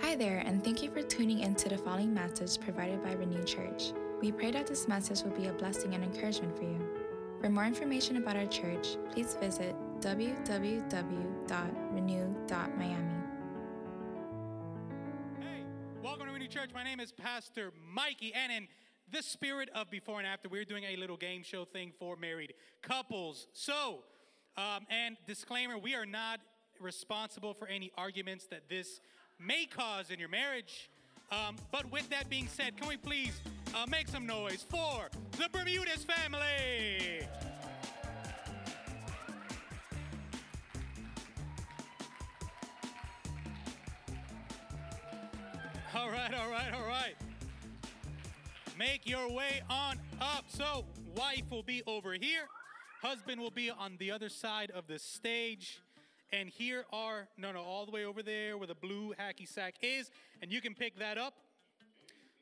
Hi there, and thank you for tuning into the following message provided by Renew Church. We pray that this message will be a blessing and encouragement for you. For more information about our church, please visit www.renew.miami. Hey, welcome to Renew Church. My name is Pastor Mikey, and in the spirit of before and after, we're doing a little game show thing for married couples. So, um, and disclaimer: we are not responsible for any arguments that this may cause in your marriage. Um, but with that being said, can we please uh, make some noise for the Bermudez family? All right, all right, all right. Make your way on up. So, wife will be over here, husband will be on the other side of the stage. And here are, no, no, all the way over there where the blue hacky sack is, and you can pick that up.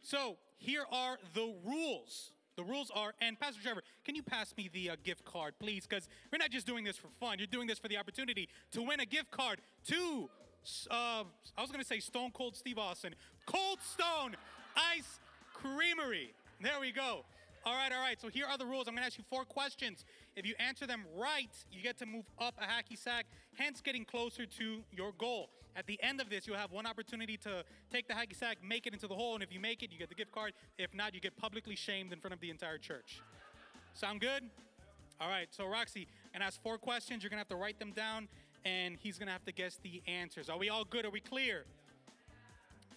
So, here are the rules. The rules are, and Pastor Trevor, can you pass me the uh, gift card, please? Because we're not just doing this for fun. You're doing this for the opportunity to win a gift card to, uh, I was going to say Stone Cold Steve Austin, Cold Stone Ice Creamery. There we go. All right, all right. So here are the rules. I'm going to ask you four questions. If you answer them right, you get to move up a hacky sack, hence getting closer to your goal. At the end of this, you'll have one opportunity to take the hacky sack, make it into the hole, and if you make it, you get the gift card. If not, you get publicly shamed in front of the entire church. Sound good? All right. So Roxy, and ask four questions. You're to have to write them down, and he's to have to guess the answers. Are we all good? Are we clear?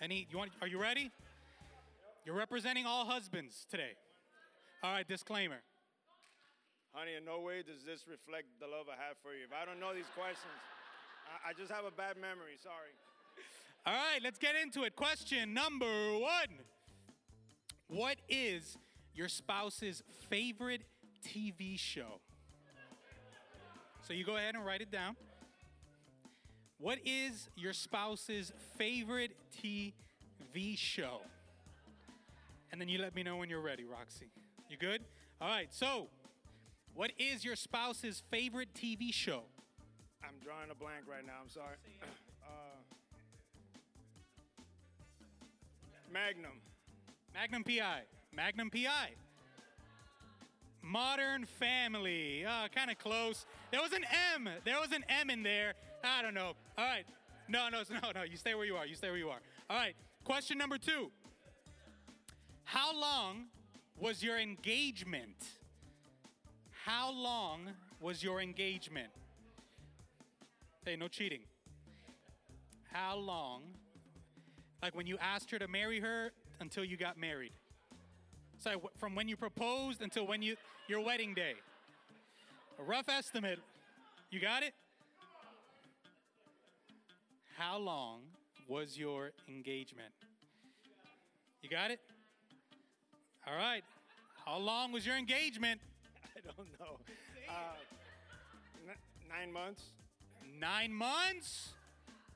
Any? You want? Are you ready? You're representing all husbands today. All right, disclaimer. Honey, in no way does this reflect the love I have for you. If I don't know these questions, I, I just have a bad memory. Sorry. All right, let's get into it. Question number one What is your spouse's favorite TV show? So you go ahead and write it down. What is your spouse's favorite TV show? And then you let me know when you're ready, Roxy. You good? All right, so what is your spouse's favorite TV show? I'm drawing a blank right now. I'm sorry. Uh, Magnum. Magnum PI. Magnum PI. Modern Family. Uh, kind of close. There was an M. There was an M in there. I don't know. All right. No, no, no, no. You stay where you are. You stay where you are. All right. Question number two. How long was your engagement? How long was your engagement? Hey, no cheating. How long? Like when you asked her to marry her until you got married. So from when you proposed until when you your wedding day. A rough estimate. You got it? How long was your engagement? You got it? All right. How long was your engagement? I don't know. Uh, n- nine months. Nine months?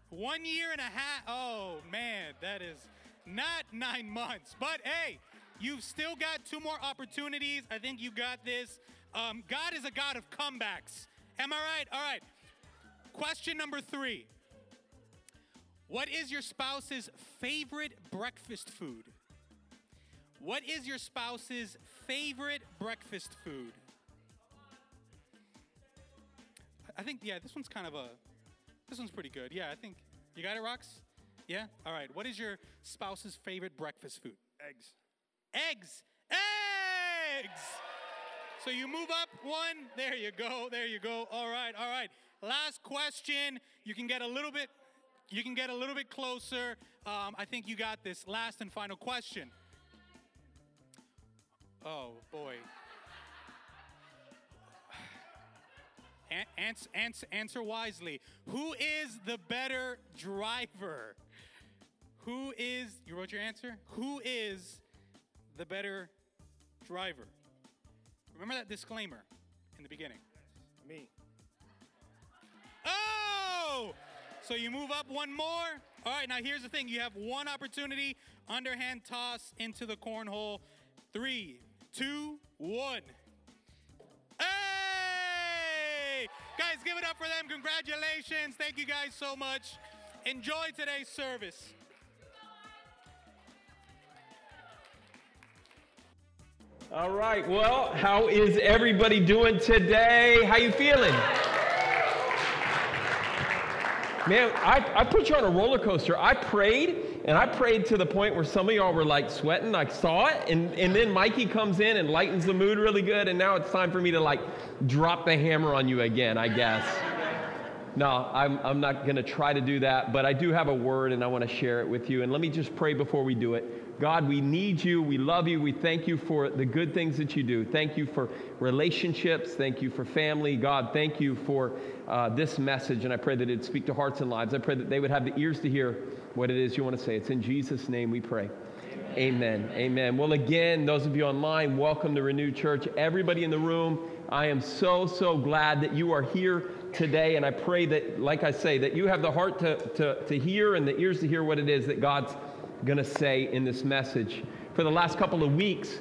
One year and a half? Oh, man, that is not nine months. But hey, you've still got two more opportunities. I think you got this. Um, God is a God of comebacks. Am I right? All right. Question number three What is your spouse's favorite breakfast food? What is your spouse's favorite breakfast food? I think, yeah, this one's kind of a, this one's pretty good. Yeah, I think, you got it, Rox? Yeah? All right. What is your spouse's favorite breakfast food? Eggs. Eggs! Eggs! So you move up one. There you go. There you go. All right. All right. Last question. You can get a little bit. You can get a little bit closer. Um, I think you got this. Last and final question. Oh boy. An- ans- ans- answer wisely. Who is the better driver? Who is, you wrote your answer? Who is the better driver? Remember that disclaimer in the beginning. Me. Oh! So you move up one more. All right, now here's the thing you have one opportunity underhand toss into the cornhole. Three, two, one. Hey! Guys, give it up for them. Congratulations. Thank you guys so much. Enjoy today's service. All right. Well, how is everybody doing today? How you feeling? Man, I, I put you on a roller coaster. I prayed and I prayed to the point where some of y'all were like sweating. I saw it, and, and then Mikey comes in and lightens the mood really good, and now it's time for me to like drop the hammer on you again, I guess. No, I'm, I'm not going to try to do that, but I do have a word and I want to share it with you. And let me just pray before we do it. God, we need you. We love you. We thank you for the good things that you do. Thank you for relationships. Thank you for family. God, thank you for uh, this message. And I pray that it'd speak to hearts and lives. I pray that they would have the ears to hear what it is you want to say. It's in Jesus' name we pray. Amen. Amen. Amen. Well, again, those of you online, welcome to Renew Church. Everybody in the room, I am so, so glad that you are here today. And I pray that, like I say, that you have the heart to, to, to hear and the ears to hear what it is that God's going to say in this message. For the last couple of weeks,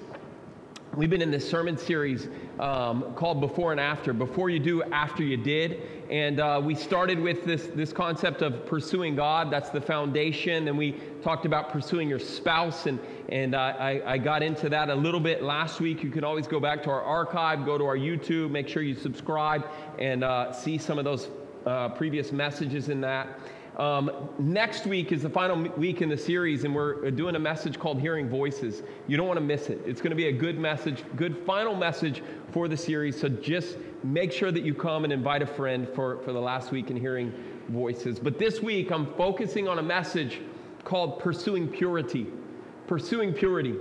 we've been in this sermon series um, called Before and After. Before you do, after you did. And uh, we started with this, this concept of pursuing God. That's the foundation. And we talked about pursuing your spouse. And, and uh, I, I got into that a little bit last week. You can always go back to our archive, go to our YouTube, make sure you subscribe and uh, see some of those uh, previous messages in that. Um, next week is the final week in the series, and we're doing a message called Hearing Voices. You don't want to miss it. It's going to be a good message, good final message for the series. So just make sure that you come and invite a friend for, for the last week in Hearing Voices. But this week, I'm focusing on a message called Pursuing Purity. Pursuing Purity.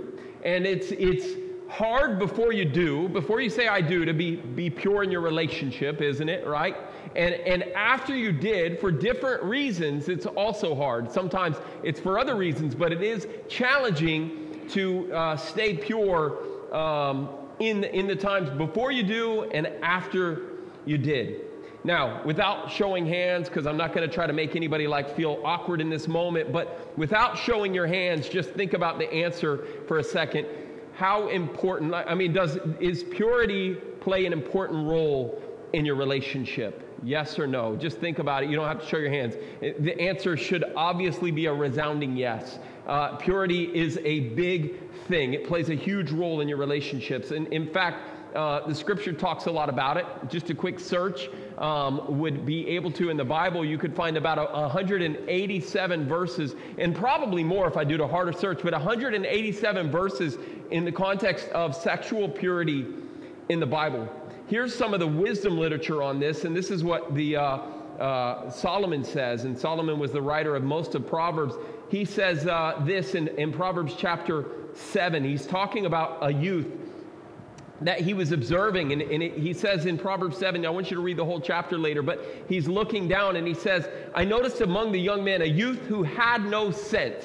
And it's, it's hard before you do, before you say I do, to be, be pure in your relationship, isn't it? Right? And, and after you did, for different reasons, it's also hard. Sometimes it's for other reasons, but it is challenging to uh, stay pure um, in, in the times before you do and after you did. Now, without showing hands, because I'm not going to try to make anybody like feel awkward in this moment, but without showing your hands, just think about the answer for a second. How important? I mean, does is purity play an important role in your relationship? Yes or no? Just think about it. You don't have to show your hands. The answer should obviously be a resounding yes. Uh, purity is a big thing, it plays a huge role in your relationships. And in fact, uh, the scripture talks a lot about it. Just a quick search um, would be able to in the Bible. You could find about 187 verses, and probably more if I do a harder search, but 187 verses in the context of sexual purity in the Bible. Here's some of the wisdom literature on this, and this is what the uh, uh, Solomon says. And Solomon was the writer of most of Proverbs. He says uh, this in, in Proverbs chapter 7. He's talking about a youth that he was observing. And, and it, he says in Proverbs 7, I want you to read the whole chapter later, but he's looking down and he says, I noticed among the young men a youth who had no sense.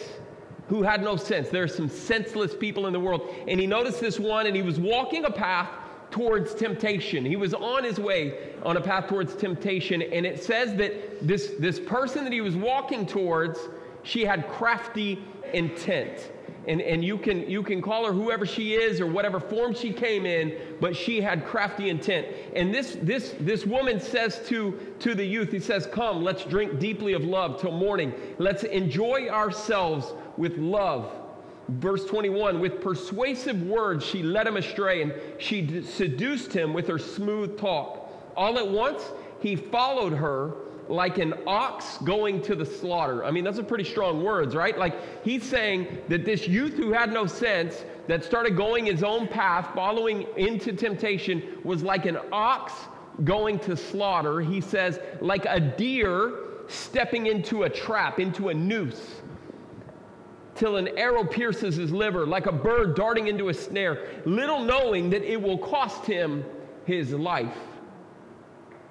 Who had no sense. There are some senseless people in the world. And he noticed this one and he was walking a path towards temptation. He was on his way on a path towards temptation, and it says that this, this person that he was walking towards, she had crafty intent. And, and you, can, you can call her whoever she is or whatever form she came in, but she had crafty intent. And this, this, this woman says to, to the youth, he says, Come, let's drink deeply of love till morning. Let's enjoy ourselves with love Verse 21 With persuasive words, she led him astray, and she seduced him with her smooth talk. All at once, he followed her like an ox going to the slaughter. I mean, that's a pretty strong words, right? Like he's saying that this youth who had no sense, that started going his own path, following into temptation, was like an ox going to slaughter. He says, like a deer stepping into a trap, into a noose till an arrow pierces his liver, like a bird darting into a snare, little knowing that it will cost him his life.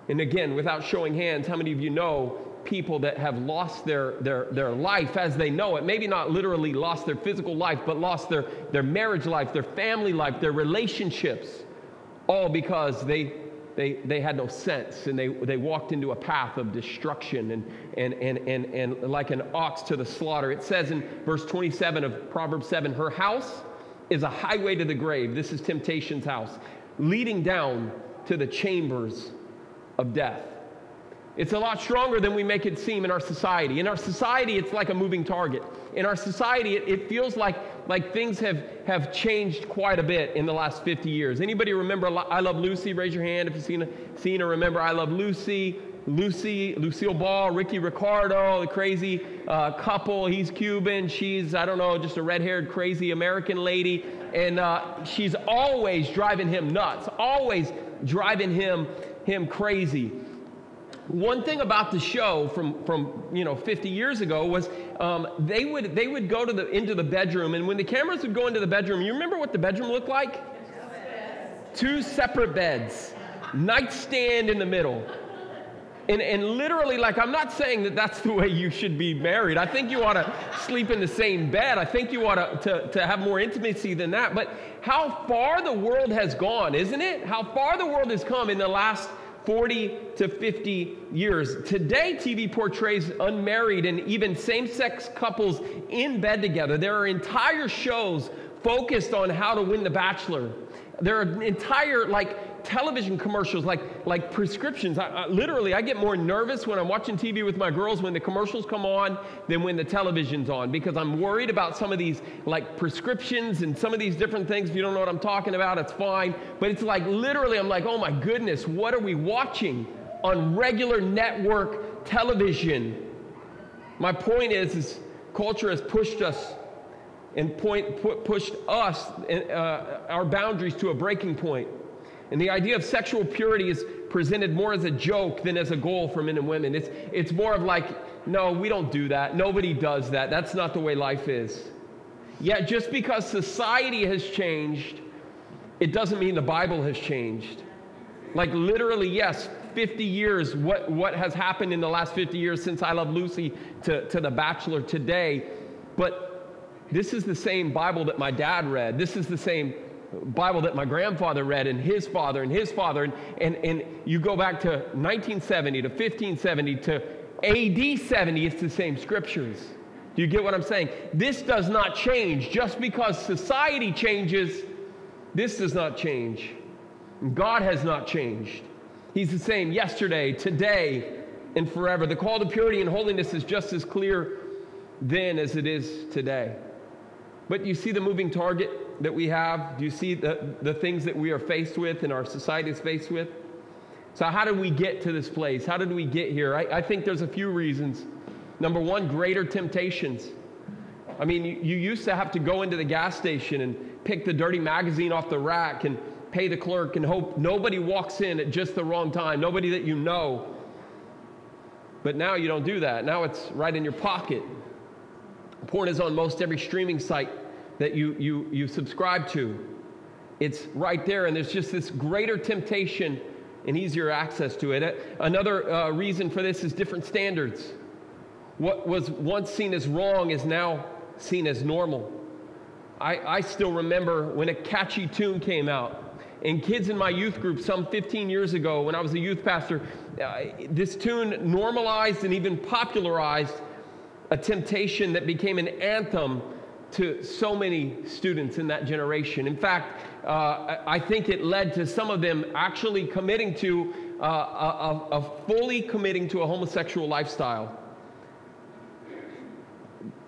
And again, without showing hands, how many of you know people that have lost their, their, their life as they know it? Maybe not literally lost their physical life, but lost their, their marriage life, their family life, their relationships, all because they they, they had no sense and they, they walked into a path of destruction and, and, and, and, and like an ox to the slaughter. It says in verse 27 of Proverbs 7 her house is a highway to the grave. This is temptation's house, leading down to the chambers of death. It's a lot stronger than we make it seem in our society. In our society, it's like a moving target. In our society, it, it, feels like, like things have, have changed quite a bit in the last 50 years. Anybody remember I Love Lucy? Raise your hand if you've seen, seen or remember I Love Lucy. Lucy, Lucille Ball, Ricky Ricardo, the crazy uh, couple. He's Cuban. She's, I don't know, just a red haired, crazy American lady. And uh, she's always driving him nuts, always driving him, him crazy. One thing about the show from, from you know 50 years ago was um, they would they would go to the into the bedroom and when the cameras would go into the bedroom, you remember what the bedroom looked like? Two separate beds, nightstand in the middle. And, and literally, like, I'm not saying that that's the way you should be married. I think you ought to sleep in the same bed. I think you ought to, to, to have more intimacy than that. But how far the world has gone, isn't it? How far the world has come in the last 40 to 50 years. Today, TV portrays unmarried and even same sex couples in bed together. There are entire shows focused on how to win The Bachelor. There are entire, like, television commercials like, like prescriptions. I, I, literally, I get more nervous when I'm watching TV with my girls when the commercials come on than when the television's on because I'm worried about some of these like prescriptions and some of these different things. If you don't know what I'm talking about, it's fine. But it's like literally, I'm like, oh my goodness, what are we watching on regular network television? My point is, is culture has pushed us and point, pushed us, uh, our boundaries to a breaking point. And the idea of sexual purity is presented more as a joke than as a goal for men and women. It's, it's more of like, no, we don't do that. Nobody does that. That's not the way life is. Yet, just because society has changed, it doesn't mean the Bible has changed. Like, literally, yes, 50 years, what, what has happened in the last 50 years since I Love Lucy to, to The Bachelor today. But this is the same Bible that my dad read. This is the same Bible that my grandfather read and his father and his father. And, and, and you go back to 1970 to 1570 to AD 70, it's the same scriptures. Do you get what I'm saying? This does not change. Just because society changes, this does not change. God has not changed. He's the same yesterday, today, and forever. The call to purity and holiness is just as clear then as it is today. But you see the moving target? That we have? Do you see the, the things that we are faced with and our society is faced with? So, how did we get to this place? How did we get here? I, I think there's a few reasons. Number one, greater temptations. I mean, you, you used to have to go into the gas station and pick the dirty magazine off the rack and pay the clerk and hope nobody walks in at just the wrong time, nobody that you know. But now you don't do that. Now it's right in your pocket. Porn is on most every streaming site that you, you, you subscribe to. It's right there, and there's just this greater temptation and easier access to it. Another uh, reason for this is different standards. What was once seen as wrong is now seen as normal. I, I still remember when a catchy tune came out. And kids in my youth group, some 15 years ago, when I was a youth pastor, uh, this tune normalized and even popularized a temptation that became an anthem to so many students in that generation. In fact, uh, I think it led to some of them actually committing to, uh, a, a, fully committing to a homosexual lifestyle.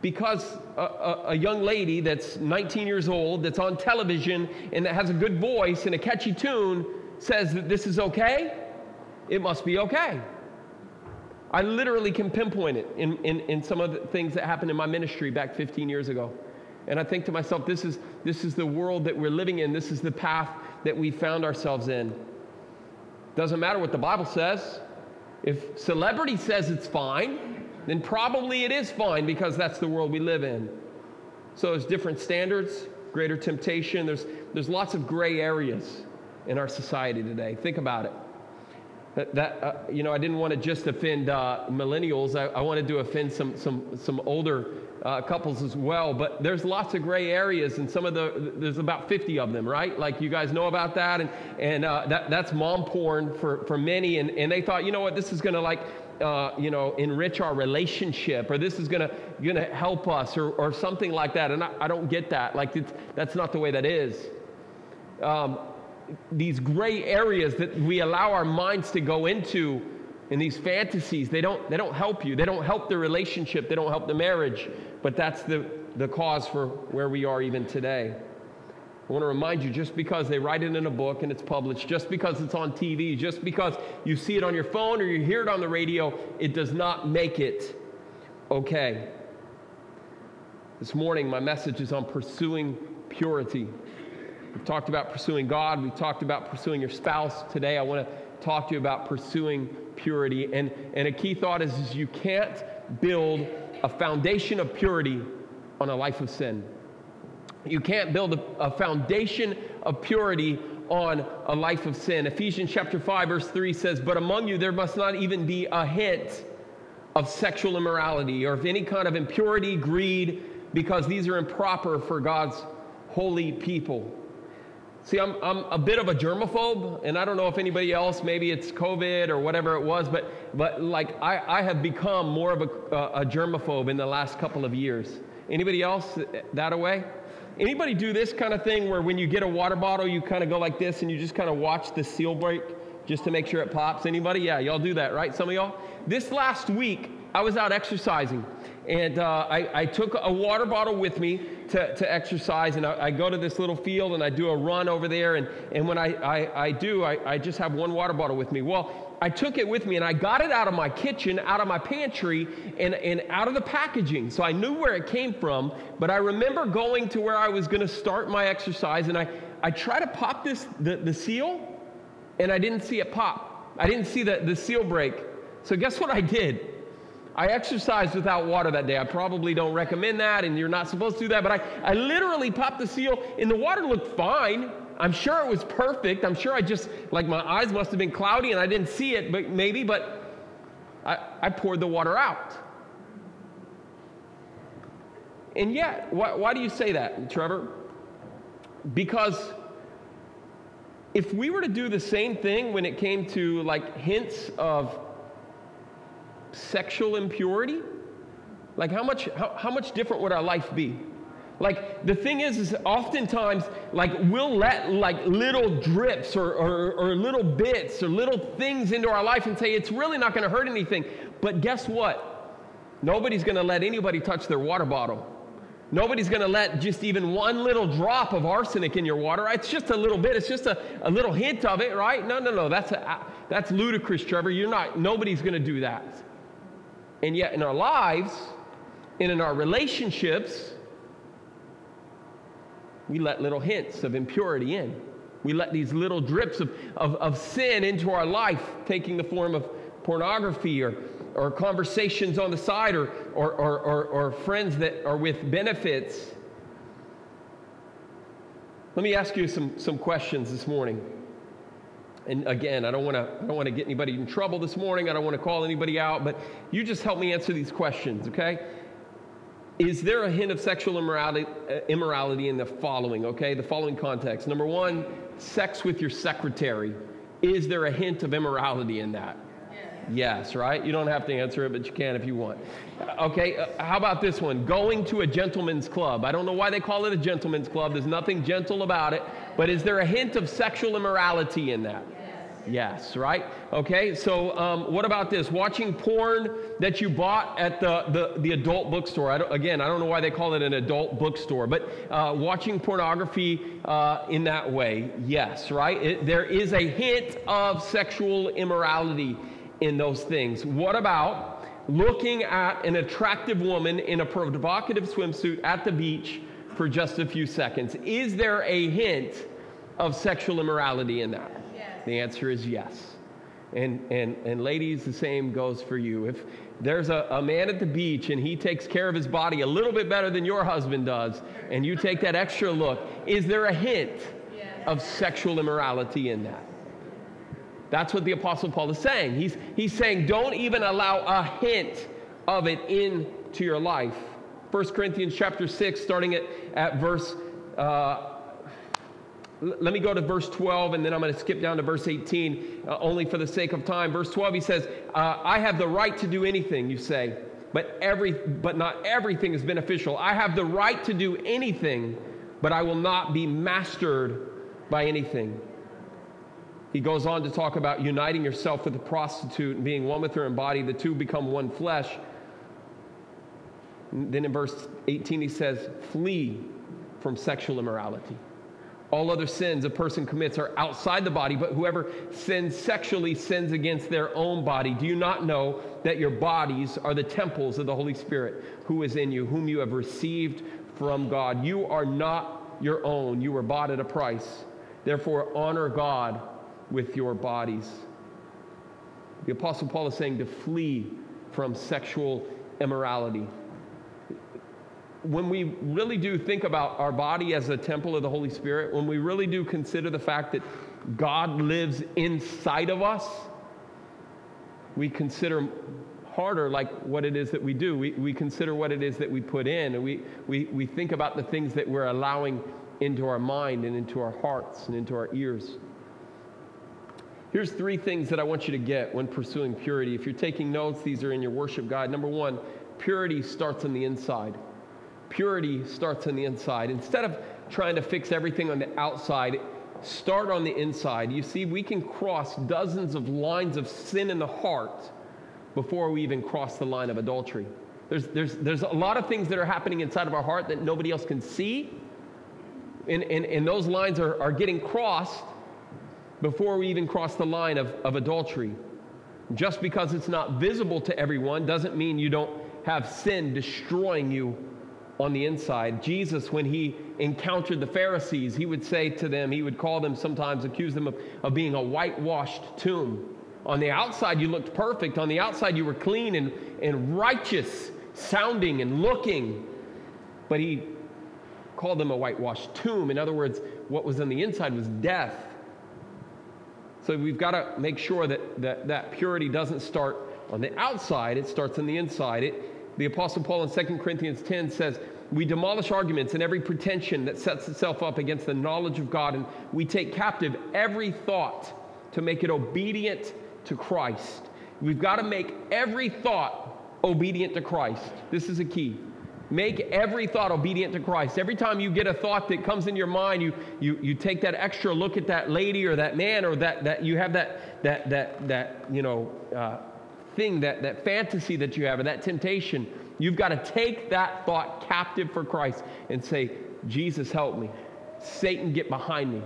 Because a, a, a, young lady that's 19 years old, that's on television, and that has a good voice and a catchy tune says that this is okay, it must be okay. I literally can pinpoint it in, in, in some of the things that happened in my ministry back 15 years ago. And I think to myself, this is, this is the world that we're living in. This is the path that we found ourselves in. Doesn't matter what the Bible says. If celebrity says it's fine, then probably it is fine because that's the world we live in. So there's different standards, greater temptation. There's, there's lots of gray areas in our society today. Think about it. That, uh, you know, I didn't want to just offend uh, millennials. I, I wanted to offend some, some, some older uh, couples as well. But there's lots of gray areas, and some of the there's about 50 of them, right? Like you guys know about that, and and uh, that that's mom porn for for many, and and they thought, you know what, this is gonna like. Uh, you know, enrich our relationship, or this is gonna gonna help us, or, or something like that. And I, I don't get that. Like that's not the way that is. Um, these gray areas that we allow our minds to go into And these fantasies, they don't, they don't help you. They don't help the relationship. They don't help the marriage. But that's the, the cause for where we are even today. I want to remind you just because they write it in a book and it's published, just because it's on TV, just because you see it on your phone or you hear it on the radio, it does not make it okay. This morning, my message is on pursuing purity. We've talked about pursuing God, we've talked about pursuing your spouse. Today, I want to talk to you about pursuing purity. And, and a key thought is, is you can't build a foundation of purity on a life of sin. You can't build a, a, foundation of purity on a life of sin. Ephesians chapter 5, verse 3 says, But among you there must not even be a hint of sexual immorality or of any kind of impurity, greed, because these are improper for God's holy people. See, I'm, I'm a bit of a germaphobe, and I don't know if anybody else, maybe it's COVID or whatever it was, but, but like I, I have become more of a, a germaphobe in the last couple of years. Anybody else that away? Anybody do this kind of thing where when you get a water bottle, you kind of go like this and you just kind of watch the seal break just to make sure it pops? Anybody? Yeah, y'all do that, right? Some of y'all? This last week, I was out exercising and uh, I, I, took a water bottle with me to, to exercise and I, I, go to this little field and I do a run over there and, and when I, I, I do, I, I just have one water bottle with me. Well, I took it with me and I got it out of my kitchen, out of my pantry, and, and out of the packaging. So I knew where it came from, but I remember going to where I was going to start my exercise and I, I tried to pop this, the, the seal, and I didn't see it pop. I didn't see the, the seal break. So guess what I did? I exercised without water that day. I probably don't recommend that, and you're not supposed to do that, but I, I literally popped the seal, and the water looked fine. I'm sure it was perfect. I'm sure I just, like, my eyes must have been cloudy and I didn't see it, but maybe, but I, I poured the water out. And yet, why, why do you say that, Trevor? Because if we were to do the same thing when it came to like hints of sexual impurity, like how much, how, how much different would our life be? Like the thing is, is oftentimes like we'll let like little drips or, or, or little bits or little things into our life and say it's really not going to hurt anything. But guess what? Nobody's going to let anybody touch their water bottle. Nobody's going to let just even one little drop of arsenic in your water. It's just a little bit. It's just a, a little hint of it, right? No, no, no. That's, a, that's ludicrous, Trevor. You're not, nobody's going to do that. And yet in our lives and in our relationships, we let little hints of impurity in. We let these little drips of, of, of sin into our life, taking the form of pornography or, or conversations on the side or, or, or, or, or friends that are with benefits. Let me ask you some, some questions this morning. And again, I don't want to I don't want to get anybody in trouble this morning. I don't want to call anybody out, but you just help me answer these questions, okay? Is there a hint of sexual immorality, uh, immorality in the following, okay? The following context. Number one, sex with your secretary. Is there a hint of immorality in that? Yes, right? You don't have to answer it, but you can if you want. Okay, uh, how about this one? Going to a gentleman's club. I don't know why they call it a gentleman's club. There's nothing gentle about it. But is there a hint of sexual immorality in that? Yes, right? Okay, so um, what about this? Watching porn that you bought at the, the, the adult bookstore. I again, I don't know why they call it an adult bookstore, but uh, watching pornography uh, in that way, yes, right? It, there is a hint of sexual immorality in those things. What about looking at an attractive woman in a provocative swimsuit at the beach for just a few seconds? Is there a hint of sexual immorality in that? The answer is yes. And, and, and ladies, the same goes for you. If there's a, a man at the beach and he takes care of his body a little bit better than your husband does, and you take that extra look, is there a hint of sexual immorality in that? That's what the Apostle Paul is saying. He's, he's saying, don't even allow a hint of it into your life. 1 Corinthians chapter 6, starting at, at verse uh, let me go to verse 12 and then I'm going to skip down to verse 18 uh, only for the sake of time. Verse 12 he says, uh, "I have the right to do anything," you say, "but every but not everything is beneficial. I have the right to do anything, but I will not be mastered by anything." He goes on to talk about uniting yourself with a prostitute and being one with her in body. The two become one flesh. And then in verse 18, he says, Flee from sexual immorality. All other sins a person commits are outside the body, but whoever sins sexually sins against their own body. Do you not know that your bodies are the temples of the Holy Spirit who is in you, whom you have received from God? You are not your own, you were bought at a price. Therefore, honor God with your bodies. The Apostle Paul is saying to flee from sexual immorality when we really do think about our body as a temple of the Holy Spirit, when we really do consider the fact that God lives inside of us, we consider harder like what it is that we do. We, we consider what it is that we put in, and we, we, we think about the things that we're allowing into our mind and into our hearts and into our ears. Here's three things that I want you to get when pursuing purity. If you're taking notes, these are in your worship guide. Number one, purity starts on the inside. Purity starts on the inside. Instead of trying to fix everything on the outside, start on the inside. You see, we can cross dozens of lines of sin in the heart before we even cross the line of adultery. There's, there's, there's a lot of things that are happening inside of our heart that nobody else can see. And, and, and those lines are, are getting crossed before we even cross the line of, of adultery. Just because it's not visible to everyone doesn't mean you don't have sin destroying you on the inside. Jesus, when he encountered the Pharisees, he would say to them, he would call them sometimes, accuse them of, of being a whitewashed tomb. On the outside, you looked perfect. On the outside, you were clean and, and righteous sounding and looking. But he called them a whitewashed tomb. In other words, what was on the inside was death. So we've got to make sure that, that that purity doesn't start on the outside, it starts on the inside. It, the Apostle Paul in 2 Corinthians 10 says, We demolish arguments and every pretension that sets itself up against the knowledge of God, and we take captive every thought to make it obedient to Christ. We've got to make every thought obedient to Christ. This is a key. Make every thought obedient to Christ. Every time you get a thought that comes in your mind, you, you, you take that extra look at that lady or that man or that, that you have that, that, that, that you know, uh, thing, that, that fantasy that you have, or that temptation, you've got to take that thought captive for Christ and say, Jesus, help me. Satan, get behind me.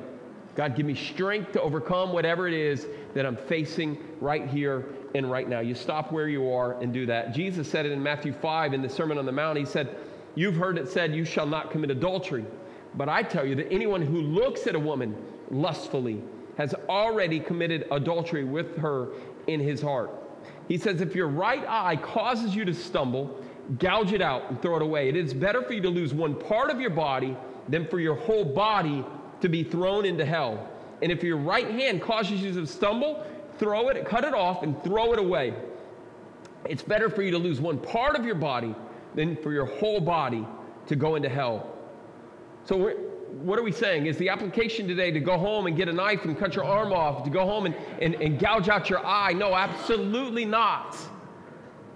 God, give me strength to overcome whatever it is that I'm facing right here and right now. You stop where you are and do that. Jesus said it in Matthew 5 in the Sermon on the Mount. He said, You've heard it said, You shall not commit adultery. But I tell you that anyone who looks at a woman lustfully has already committed adultery with her in his heart. He says, if your right eye causes you to stumble, gouge it out and throw it away. It is better for you to lose one part of your body than for your whole body to be thrown into hell. And if your right hand causes you to stumble, throw it, cut it off, and throw it away. It's better for you to lose one part of your body than for your whole body to go into hell. So what are we saying? Is the application today to go home and get a knife and cut your arm off, to go home and, and, and gouge out your eye? No, absolutely not.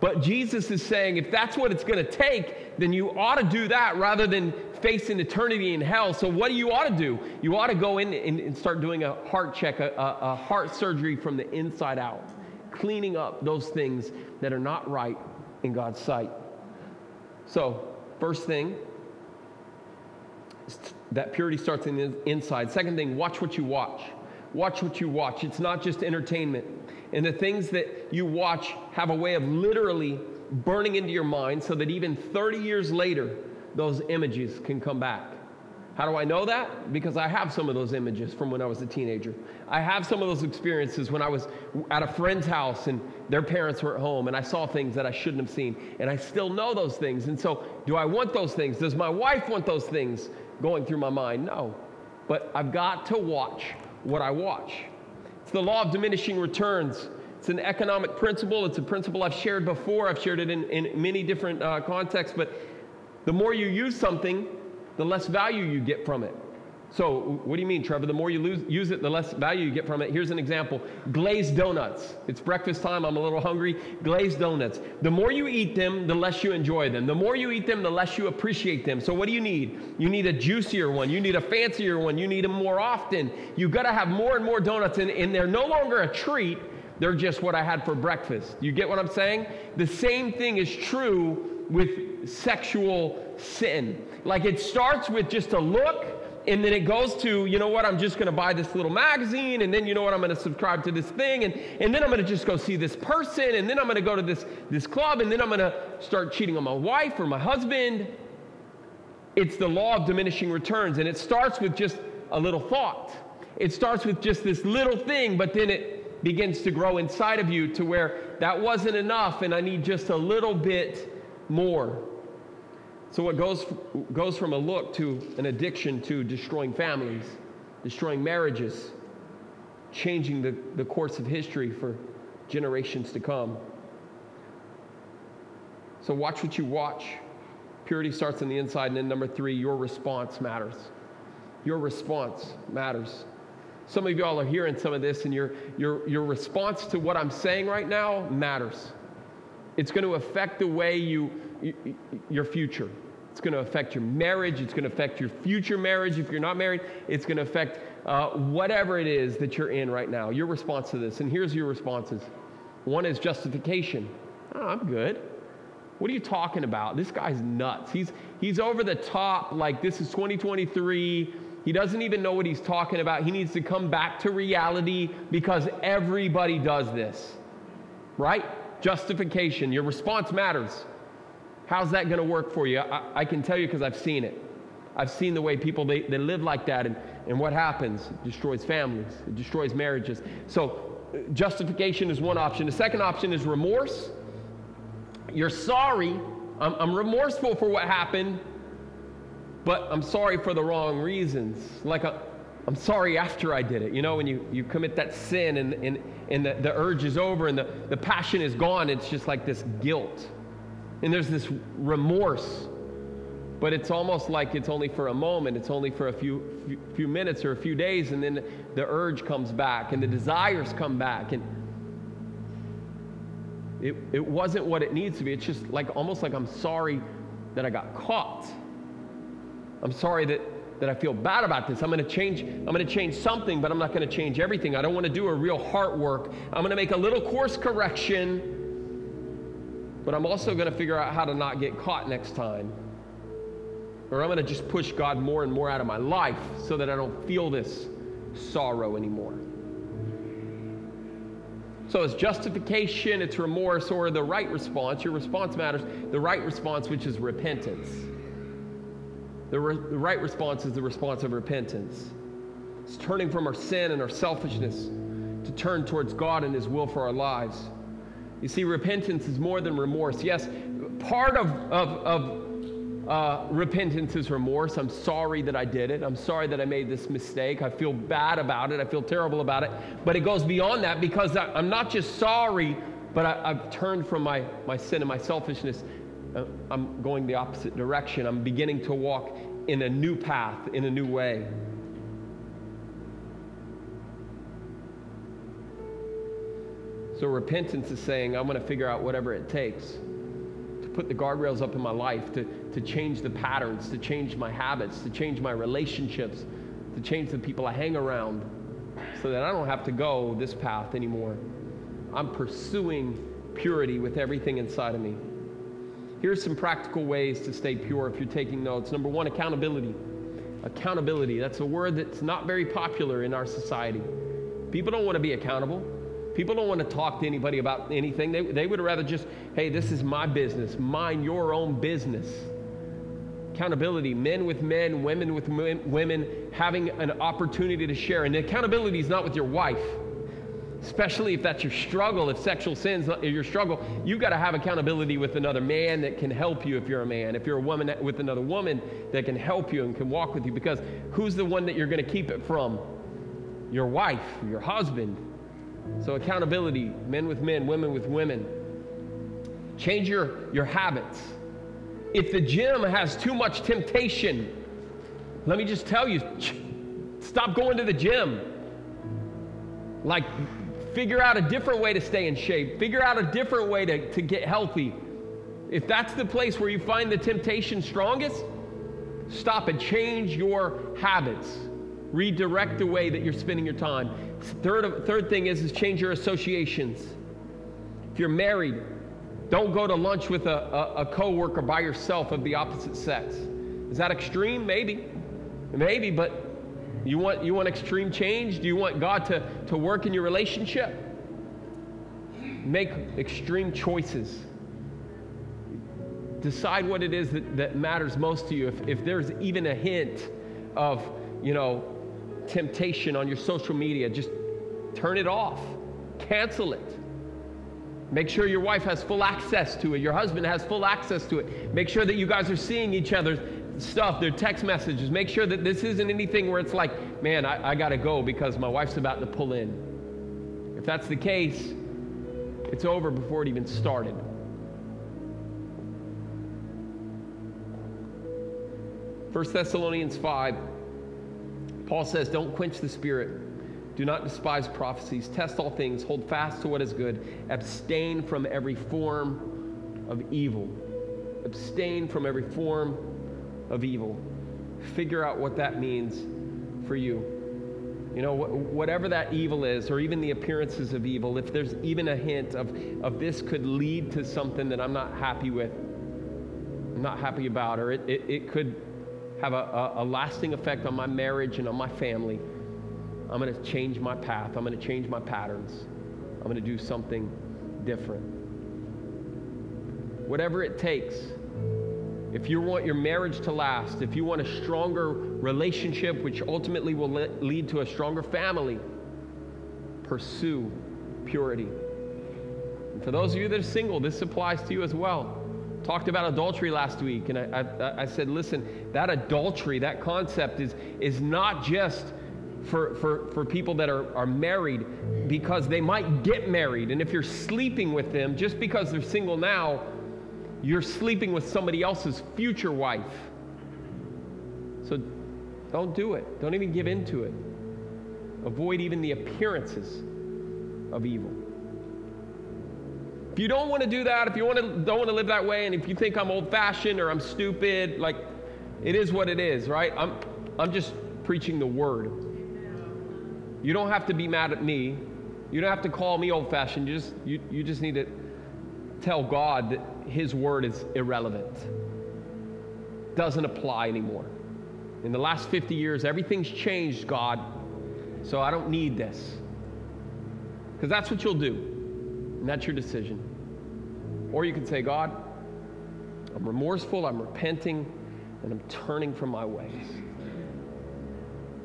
But Jesus is saying if that's what it's going to take, then you ought to do that rather than facing eternity in hell. So, what do you ought to do? You ought to go in and, and start doing a heart check, a, a, a heart surgery from the inside out, cleaning up those things that are not right in God's sight. So, first thing, that purity starts in the inside. Second thing, watch what you watch. Watch what you watch. It's not just entertainment. And the things that you watch have a way of literally burning into your mind so that even 30 years later, those images can come back. How do I know that? Because I have some of those images from when I was a teenager. I have some of those experiences when I was at a friend's house and their parents were at home and I saw things that I shouldn't have seen. And I still know those things. And so, do I want those things? Does my wife want those things? Going through my mind. No. But I've got to watch what I watch. It's the law of diminishing returns. It's an economic principle. It's a principle I've shared before. I've shared it in, in many different uh, contexts. But the more you use something, the less value you get from it. So, what do you mean, Trevor? The more you lose, use it, the less value you get from it. Here's an example glazed donuts. It's breakfast time, I'm a little hungry. Glazed donuts. The more you eat them, the less you enjoy them. The more you eat them, the less you appreciate them. So, what do you need? You need a juicier one, you need a fancier one, you need them more often. You've got to have more and more donuts, and, and they're no longer a treat, they're just what I had for breakfast. You get what I'm saying? The same thing is true with sexual sin. Like it starts with just a look and then it goes to, you know what, I'm just going to buy this little magazine, and then you know what, I'm going to subscribe to this thing, and, and then I'm going to just go see this person, and then I'm going to go to this, this club, and then I'm going to start cheating on my wife or my husband. It's the law of diminishing returns, and it starts with just a little thought. It starts with just this little thing, but then it begins to grow inside of you to where that wasn't enough, and I need just a little bit more. So what goes, goes from a look to an addiction to destroying families, destroying marriages, changing the, the course of history for generations to come. So watch what you watch. Purity starts on the inside. And then number three, your response matters. Your response matters. Some of y'all are hearing some of this, and your, your, your response to what I'm saying right now matters. It's going to affect the way you, you your future. It's going to affect your marriage. It's going to affect your future marriage if you're not married. It's going to affect uh, whatever it is that you're in right now. Your response to this. And here's your responses one is justification. Oh, I'm good. What are you talking about? This guy's nuts. He's, he's over the top, like this is 2023. He doesn't even know what he's talking about. He needs to come back to reality because everybody does this. Right? Justification. Your response matters. How's that going to work for you? I, I can tell you because I've seen it. I've seen the way people they, they live like that, and, and what happens? It destroys families, it destroys marriages. So, uh, justification is one option. The second option is remorse. You're sorry. I'm, I'm remorseful for what happened, but I'm sorry for the wrong reasons. Like, a, I'm sorry after I did it. You know, when you, you commit that sin and, and, and the, the urge is over and the, the passion is gone, it's just like this guilt. And there's this remorse, but it's almost like it's only for a moment, it's only for a few, few, minutes or a few days, and then the urge comes back and the desires come back. And it, it wasn't what it needs to be. It's just like almost like I'm sorry that I got caught. I'm sorry that that I feel bad about this. I'm to change I'm going to change something, but I'm not going to change everything. I don't want to do a real heart work. I'm going to make a little course correction but I'm also going to figure out how to not get caught next time. Or I'm going to just push God more and more out of my life so that I don't feel this sorrow anymore. So it's justification, it's remorse, or the right response. Your response matters. The right response, which is repentance. The, re- the right response is the response of repentance. It's turning from our sin and our selfishness to turn towards God and His will for our lives. You see, repentance is more than remorse. Yes, part of, of, of uh, repentance is remorse. I'm sorry that I did it. I'm sorry that I made this mistake. I feel bad about it. I feel terrible about it. But it goes beyond that because I, am not just sorry, but I, have turned from my, my sin and my selfishness. Uh, I'm going the opposite direction. I'm beginning to walk in a new path, in a new way. So repentance is saying, I'm going to figure out whatever it takes to put the guardrails up in my life, to, to change the patterns, to change my habits, to change my relationships, to change the people I hang around so that I don't have to go this path anymore. I'm pursuing purity with everything inside of me. Here's some practical ways to stay pure if you're taking notes. Number one, accountability. Accountability. That's a word that's not very popular in our society. People don't want to be accountable. People don't want to talk to anybody about anything. They, they would rather just, hey, this is my business, mind your own business. Accountability, men with men, women with women, having an opportunity to share. And accountability is not with your wife, especially if that's your struggle, if sexual sin's are your struggle. You've got to have accountability with another man that can help you if you're a man. If you're a woman with another woman that can help you and can walk with you. Because who's the one that you're going to keep it from? Your wife, your husband, so, accountability men with men, women with women. Change your, your habits. If the gym has too much temptation, let me just tell you Stop going to the gym. Like, figure out a different way to stay in shape, figure out a different way to, to get healthy. If that's the place where you find the temptation strongest, stop and change your habits. Redirect the way that you're spending your time. Third, third thing is, is change your associations. If you're married, don't go to lunch with a, a, a coworker by yourself of the opposite sex. Is that extreme? Maybe. Maybe, but you want, you want extreme change? Do you want God to, to work in your relationship? Make extreme choices. Decide what it is that, that matters most to you. If, if there's even a hint of, you know, temptation on your social media, just turn it off. Cancel it. Make sure your wife has full access to it. Your husband has full access to it. Make sure that you guys are seeing each other's stuff, their text messages. Make sure that this isn't anything where it's like, man, I, I got to go because my wife's about to pull in. If that's the case, it's over before it even started. First Thessalonians 5, Paul says, Don't quench the spirit. Do not despise prophecies. Test all things. Hold fast to what is good. Abstain from every form of evil. Abstain from every form of evil. Figure out what that means for you. You know, whatever that evil is, or even the appearances of evil, if there's even a hint of, of this could lead to something that I'm not happy with, I'm not happy about, or it, it, it could have a, a, a lasting effect on my marriage and on my family, I'm going to change my path. I'm going to change my patterns. I'm going to do something different. Whatever it takes if you want your marriage to last, if you want a stronger relationship, which ultimately will le- lead to a stronger family, pursue purity. And for those of you that are single, this applies to you as well. Talked about adultery last week, and I, I, I said, listen, that adultery, that concept is, is not just for, for, for people that are, are married because they might get married. And if you're sleeping with them, just because they're single now, you're sleeping with somebody else's future wife. So don't do it. Don't even give in to it. Avoid even the appearances of evil. If you don't want to do that, if you want to, don't want to live that way, and if you think I'm old fashioned or I'm stupid, like it is what it is, right? I'm, I'm just preaching the word. You don't have to be mad at me. You don't have to call me old fashioned. You just, you, you just need to tell God that his word is irrelevant, doesn't apply anymore. In the last 50 years, everything's changed, God, so I don't need this. Because that's what you'll do, and that's your decision. Or you can say, God, I'm remorseful, I'm repenting, and I'm turning from my ways.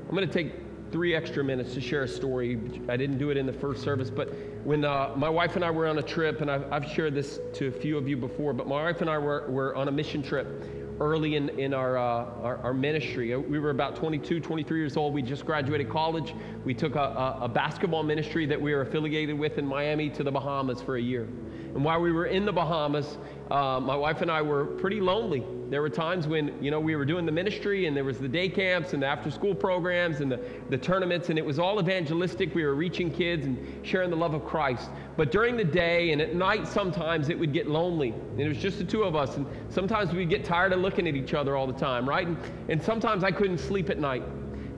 I'm going to take three extra minutes to share a story. I didn't do it in the first service, but when uh, my wife and I were on a trip, and I've, I've, shared this to a few of you before, but my wife and I were, were on a mission trip early in, in our, uh, our, our, ministry. We were about 22, 23 years old. We just graduated college. We took a, a, a basketball ministry that we were affiliated with in Miami to the Bahamas for a year. And while we were in the Bahamas, uh, my wife and I were pretty lonely. There were times when, you know, we were doing the ministry and there was the day camps and the after school programs and the, the tournaments and it was all evangelistic. We were reaching kids and sharing the love of Christ. But during the day and at night, sometimes it would get lonely. And it was just the two of us. And sometimes we'd get tired of looking at each other all the time, right? And, and sometimes I couldn't sleep at night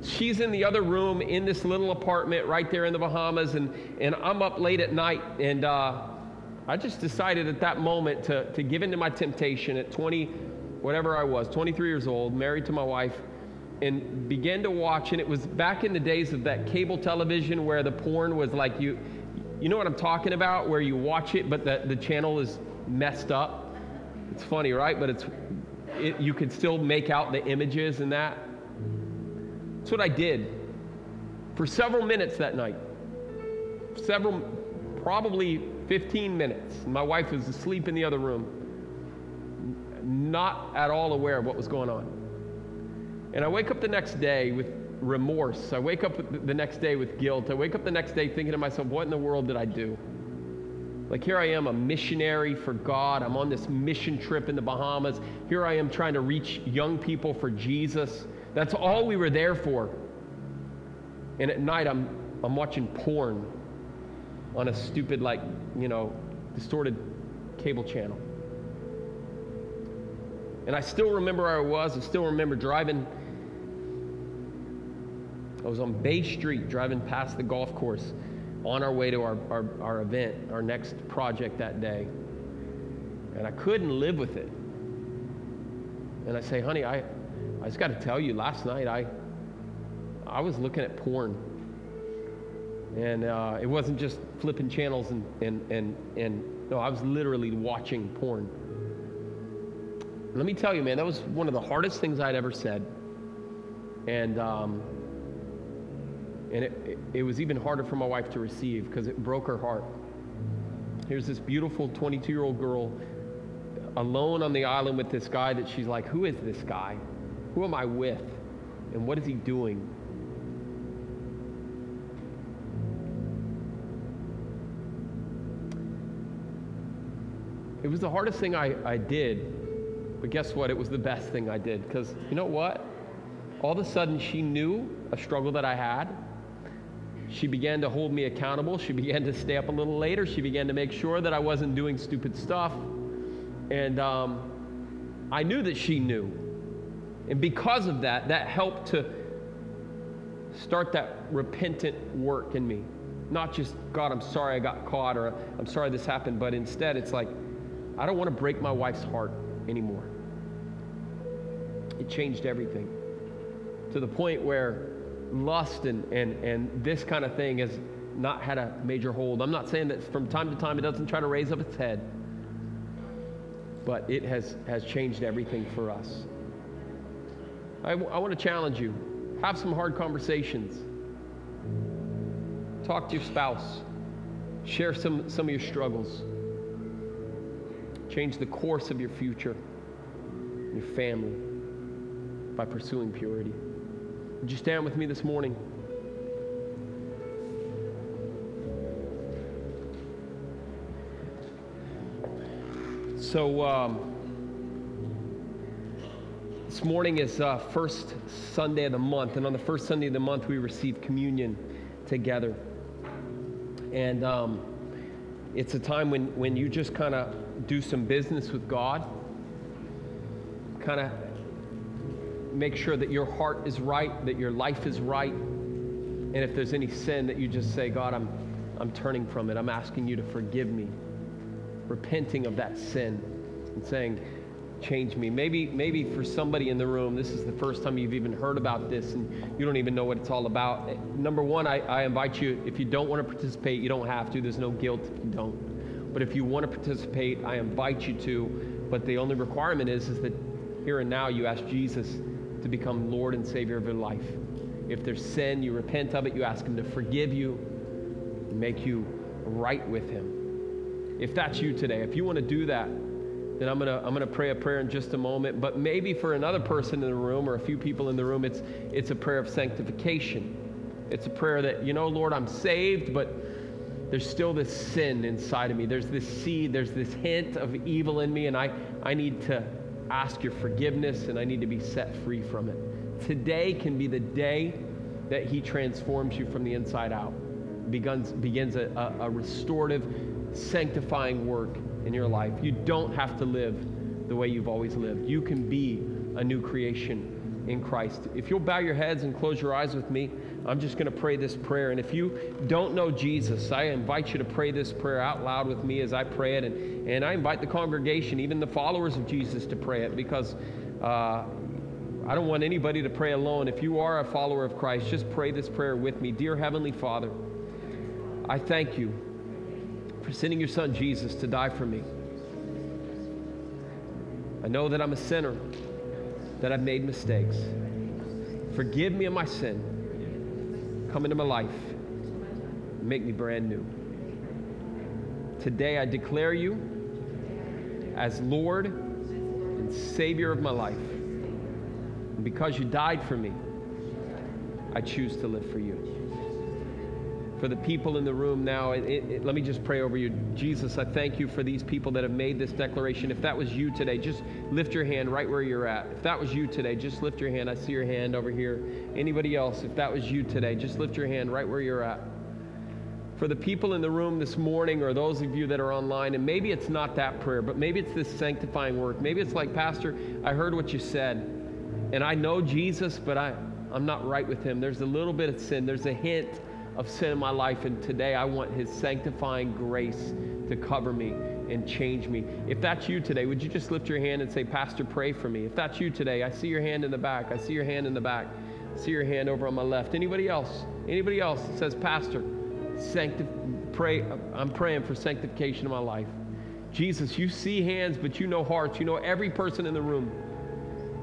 she's in the other room in this little apartment right there in the Bahamas, and, and I'm up late at night, and uh, I just decided at that moment to, to give in to my temptation at 20, whatever I was, 23 years old, married to my wife, and began to watch. And it was back in the days of that cable television where the porn was like you, you know what I'm talking about, where you watch it, but the, the channel is messed up. It's funny, right? But it's, it, you could still make out the images and that. That's what I did for several minutes that night. Several, probably 15 minutes. My wife was asleep in the other room, not at all aware of what was going on. And I wake up the next day with remorse. I wake up the next day with guilt. I wake up the next day thinking to myself, what in the world did I do? Like, here I am, a missionary for God. I'm on this mission trip in the Bahamas. Here I am trying to reach young people for Jesus. That's all we were there for. And at night, I'm, I'm watching porn on a stupid, like, you know, distorted cable channel. And I still remember where I was. I still remember driving. I was on Bay Street driving past the golf course on our way to our, our, our event, our next project that day. And I couldn't live with it. And I say, honey, I, I just got to tell you, last night I, I was looking at porn. And uh, it wasn't just flipping channels and, and, and, and, no, I was literally watching porn. Let me tell you, man, that was one of the hardest things I'd ever said. And, um, and it, it, it was even harder for my wife to receive because it broke her heart. Here's this beautiful 22 year old girl alone on the island with this guy that she's like, Who is this guy? Who am I with? And what is he doing? It was the hardest thing I, I did, but guess what? It was the best thing I did because you know what? All of a sudden, she knew a struggle that I had. She began to hold me accountable. She began to stay up a little later. She began to make sure that I wasn't doing stupid stuff. And um, I knew that she knew. And because of that, that helped to start that repentant work in me. Not just, God, I'm sorry I got caught or I'm sorry this happened, but instead it's like, I don't want to break my wife's heart anymore. It changed everything to the point where lust and, and, and this kind of thing has not had a major hold. I'm not saying that from time to time it doesn't try to raise up its head, but it has, has changed everything for us. I, I want to challenge you have some hard conversations, talk to your spouse, share some, some of your struggles, change the course of your future, your family by pursuing purity. Would you stand with me this morning? So, um, this morning is uh, first Sunday of the month, and on the first Sunday of the month, we receive communion together. And um, it's a time when, when you just kind of do some business with God, kind of make sure that your heart is right, that your life is right. And if there's any sin, that you just say, God, I'm, I'm turning from it. I'm asking you to forgive me. Repenting of that sin and saying, change me. Maybe, maybe for somebody in the room, this is the first time you've even heard about this and you don't even know what it's all about. Number one, I, I invite you, if you don't want to participate, you don't have to. There's no guilt if you don't. But if you want to participate, I invite you to. But the only requirement is, is that here and now you ask Jesus to become Lord and Savior of your life. If there's sin, you repent of it, you ask Him to forgive you, make you right with Him. If that's you today, if you want to do that, then I'm gonna I'm gonna pray a prayer in just a moment. But maybe for another person in the room or a few people in the room, it's it's a prayer of sanctification. It's a prayer that you know, Lord, I'm saved, but there's still this sin inside of me. There's this seed. There's this hint of evil in me, and I I need to ask your forgiveness, and I need to be set free from it. Today can be the day that He transforms you from the inside out. Begins begins a, a, a restorative, sanctifying work in your life. You don't have to live the way you've always lived. You can be a new creation in Christ. If you'll bow your heads and close your eyes with me, I'm just going to pray this prayer. And if you don't know Jesus, I invite you to pray this prayer out loud with me as I pray it. And, and I invite the congregation, even the followers of Jesus, to pray it because uh, I don't want anybody to pray alone. If you are a follower of Christ, just pray this prayer with me. Dear Heavenly Father, I thank you for sending your son Jesus to die for me. I know that I'm a sinner, that I've made mistakes. Forgive me of my sin. Come into my life. Make me brand new. Today I declare you as Lord and Savior of my life. And because you died for me, I choose to live for you. For the people in the room now, it, it, let me just pray over you. Jesus, I thank you for these people that have made this declaration. If that was you today, just lift your hand right where you're at. If that was you today, just lift your hand. I see your hand over here. Anybody else, if that was you today, just lift your hand right where you're at. For the people in the room this morning, or those of you that are online, and maybe it's not that prayer, but maybe it's this sanctifying work. Maybe it's like, Pastor, I heard what you said, and I know Jesus, but I, I'm not right with him. There's a little bit of sin, there's a hint of sin in my life, and today I want His sanctifying grace to cover me and change me. If that's you today, would you just lift your hand and say, Pastor, pray for me? If that's you today, I see your hand in the back. I see your hand in the back. I see your hand over on my left. Anybody else? Anybody else that says, Pastor, sanctif- pray, I'm praying for sanctification in my life. Jesus, you see hands, but you know hearts. You know every person in the room.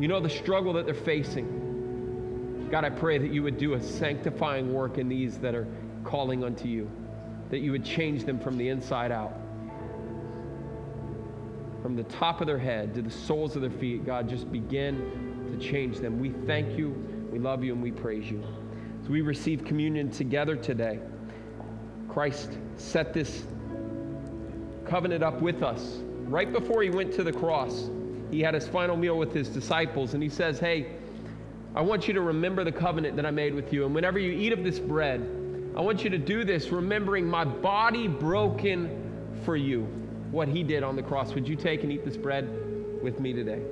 You know the struggle that they're facing. God, I pray that you would do a sanctifying work in these that are calling unto you, that you would change them from the inside out. From the top of their head to the soles of their feet, God, just begin to change them. We thank you, we love you, and we praise you. As we receive communion together today, Christ set this covenant up with us. Right before he went to the cross, he had his final meal with his disciples, and he says, Hey, I want you to remember the covenant that I made with you. And whenever you eat of this bread, I want you to do this remembering my body broken for you, what he did on the cross. Would you take and eat this bread with me today?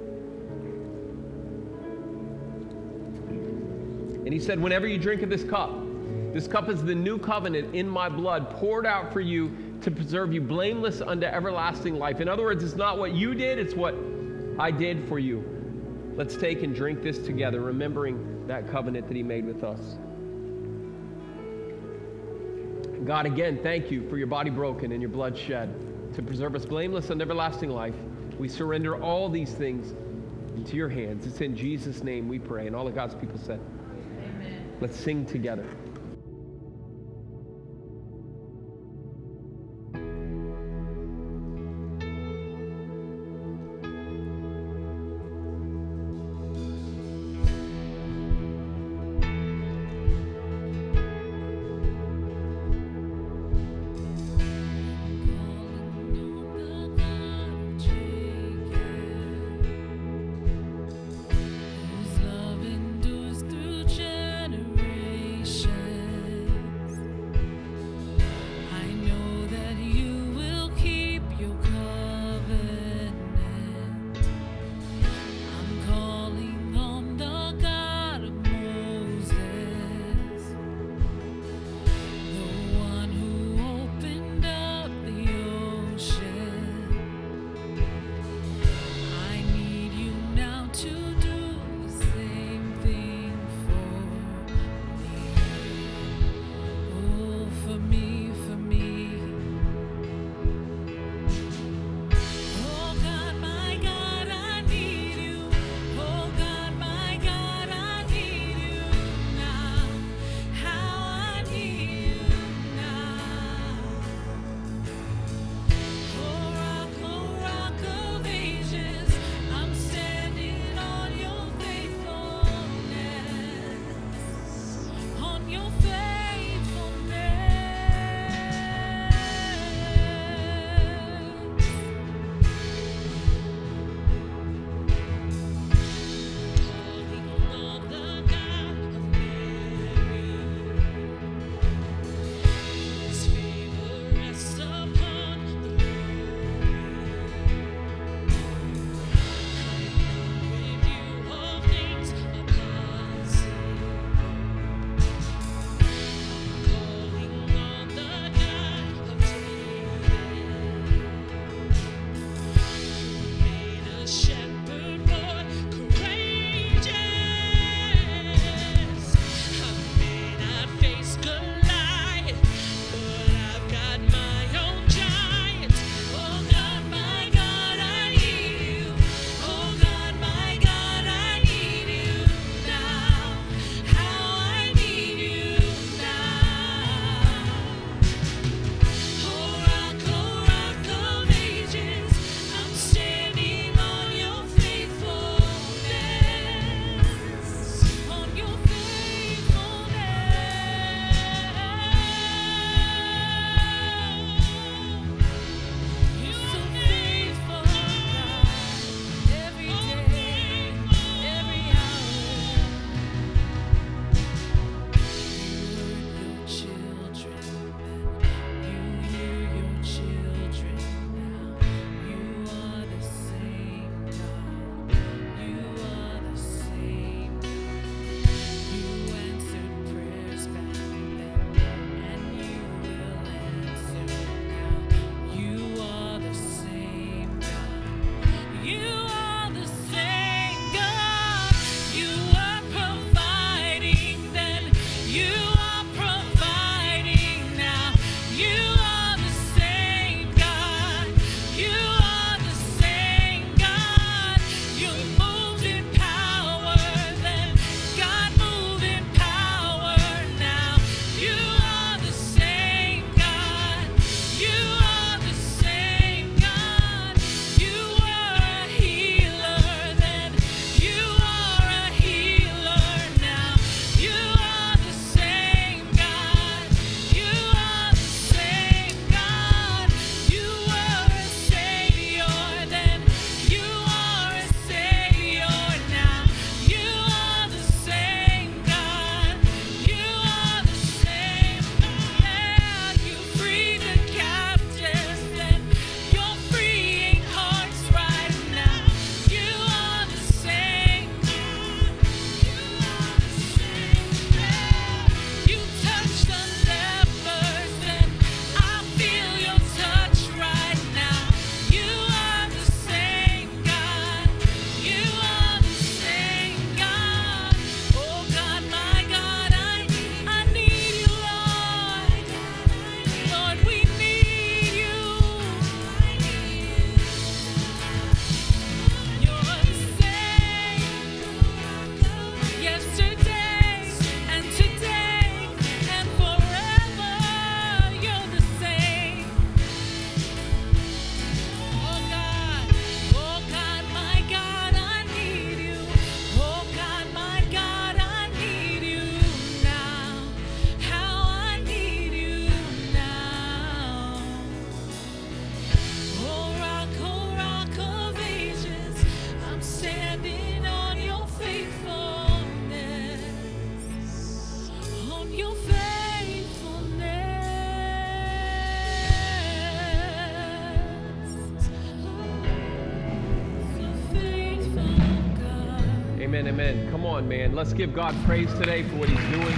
And he said, Whenever you drink of this cup, this cup is the new covenant in my blood, poured out for you to preserve you blameless unto everlasting life. In other words, it's not what you did, it's what I did for you. Let's take and drink this together, remembering that covenant that He made with us. God, again, thank you for your body broken and your blood shed to preserve us blameless and everlasting life. We surrender all these things into your hands. It's in Jesus' name we pray. And all of God's people said, Amen. Let's sing together. Amen, amen. Come on, man. Let's give God praise today for what He's doing.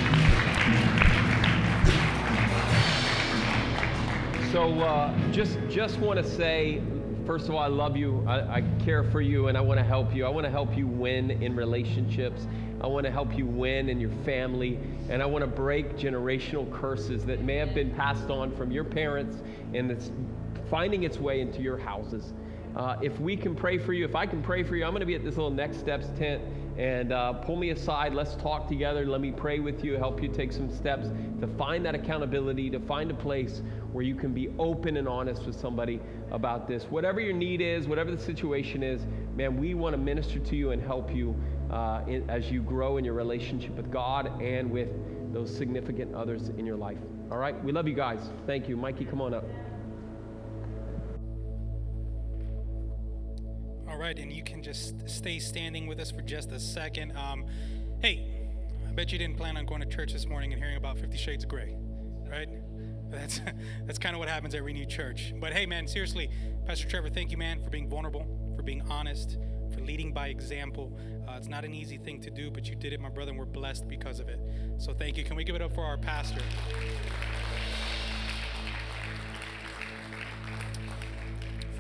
So, uh, just just want to say, first of all, I love you. I, I care for you, and I want to help you. I want to help you win in relationships. I want to help you win in your family, and I want to break generational curses that may have been passed on from your parents, and it's finding its way into your houses. Uh, if we can pray for you, if I can pray for you, I'm going to be at this little Next Steps tent and uh, pull me aside. Let's talk together. Let me pray with you, help you take some steps to find that accountability, to find a place where you can be open and honest with somebody about this. Whatever your need is, whatever the situation is, man, we want to minister to you and help you uh, in, as you grow in your relationship with God and with those significant others in your life. All right? We love you guys. Thank you. Mikey, come on up. Right, and you can just stay standing with us for just a second. Um, hey, I bet you didn't plan on going to church this morning and hearing about Fifty Shades of Grey, right? That's that's kind of what happens at Renew Church. But hey, man, seriously, Pastor Trevor, thank you, man, for being vulnerable, for being honest, for leading by example. Uh, it's not an easy thing to do, but you did it, my brother, and we're blessed because of it. So thank you. Can we give it up for our pastor?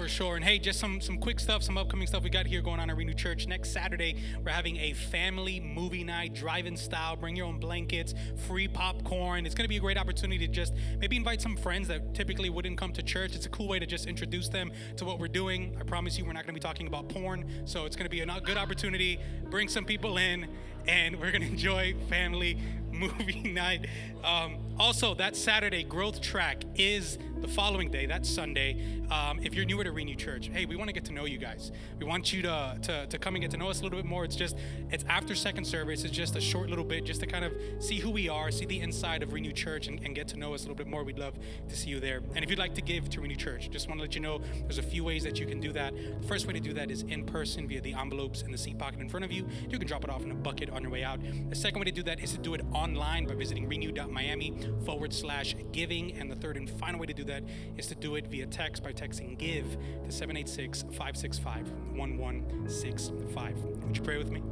For sure. And hey, just some some quick stuff, some upcoming stuff we got here going on at Renew Church. Next Saturday, we're having a family movie night, drive-in style. Bring your own blankets, free popcorn. It's going to be a great opportunity to just maybe invite some friends that typically wouldn't come to church. It's a cool way to just introduce them to what we're doing. I promise you, we're not going to be talking about porn, so it's going to be a good opportunity. Bring some people in, and we're going to enjoy family movie night. Um, also, that Saturday, Growth Track is the following day, that's Sunday. Um, if you're newer to Renew Church, hey, we want to get to know you guys. We want you to, to, to come and get to know us a little bit more. It's just, it's after second service. It's just a short little bit just to kind of see who we are, see the inside of Renew Church, and, and get to know us a little bit more. We'd love to see you there. And if you'd like to give to Renew Church, just want to let you know there's a few ways that you can do that. The first way to do that is in person via the envelopes in the seat pocket in front of you. You can drop it off in a bucket on your way out. The second way to do that is to do it online by visiting renew.miami forward slash giving. And the third and final way to do that is to do it via text by texting give to 786 565 1165. Would you pray with me?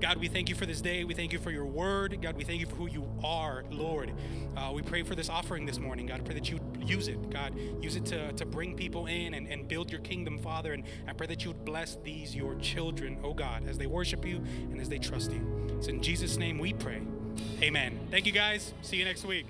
God, we thank you for this day. We thank you for your word. God, we thank you for who you are, Lord. Uh, we pray for this offering this morning. God, I pray that you use it. God, use it to, to bring people in and, and build your kingdom, Father. And I pray that you would bless these, your children, oh God, as they worship you and as they trust you. It's in Jesus' name we pray. Amen. Thank you guys. See you next week.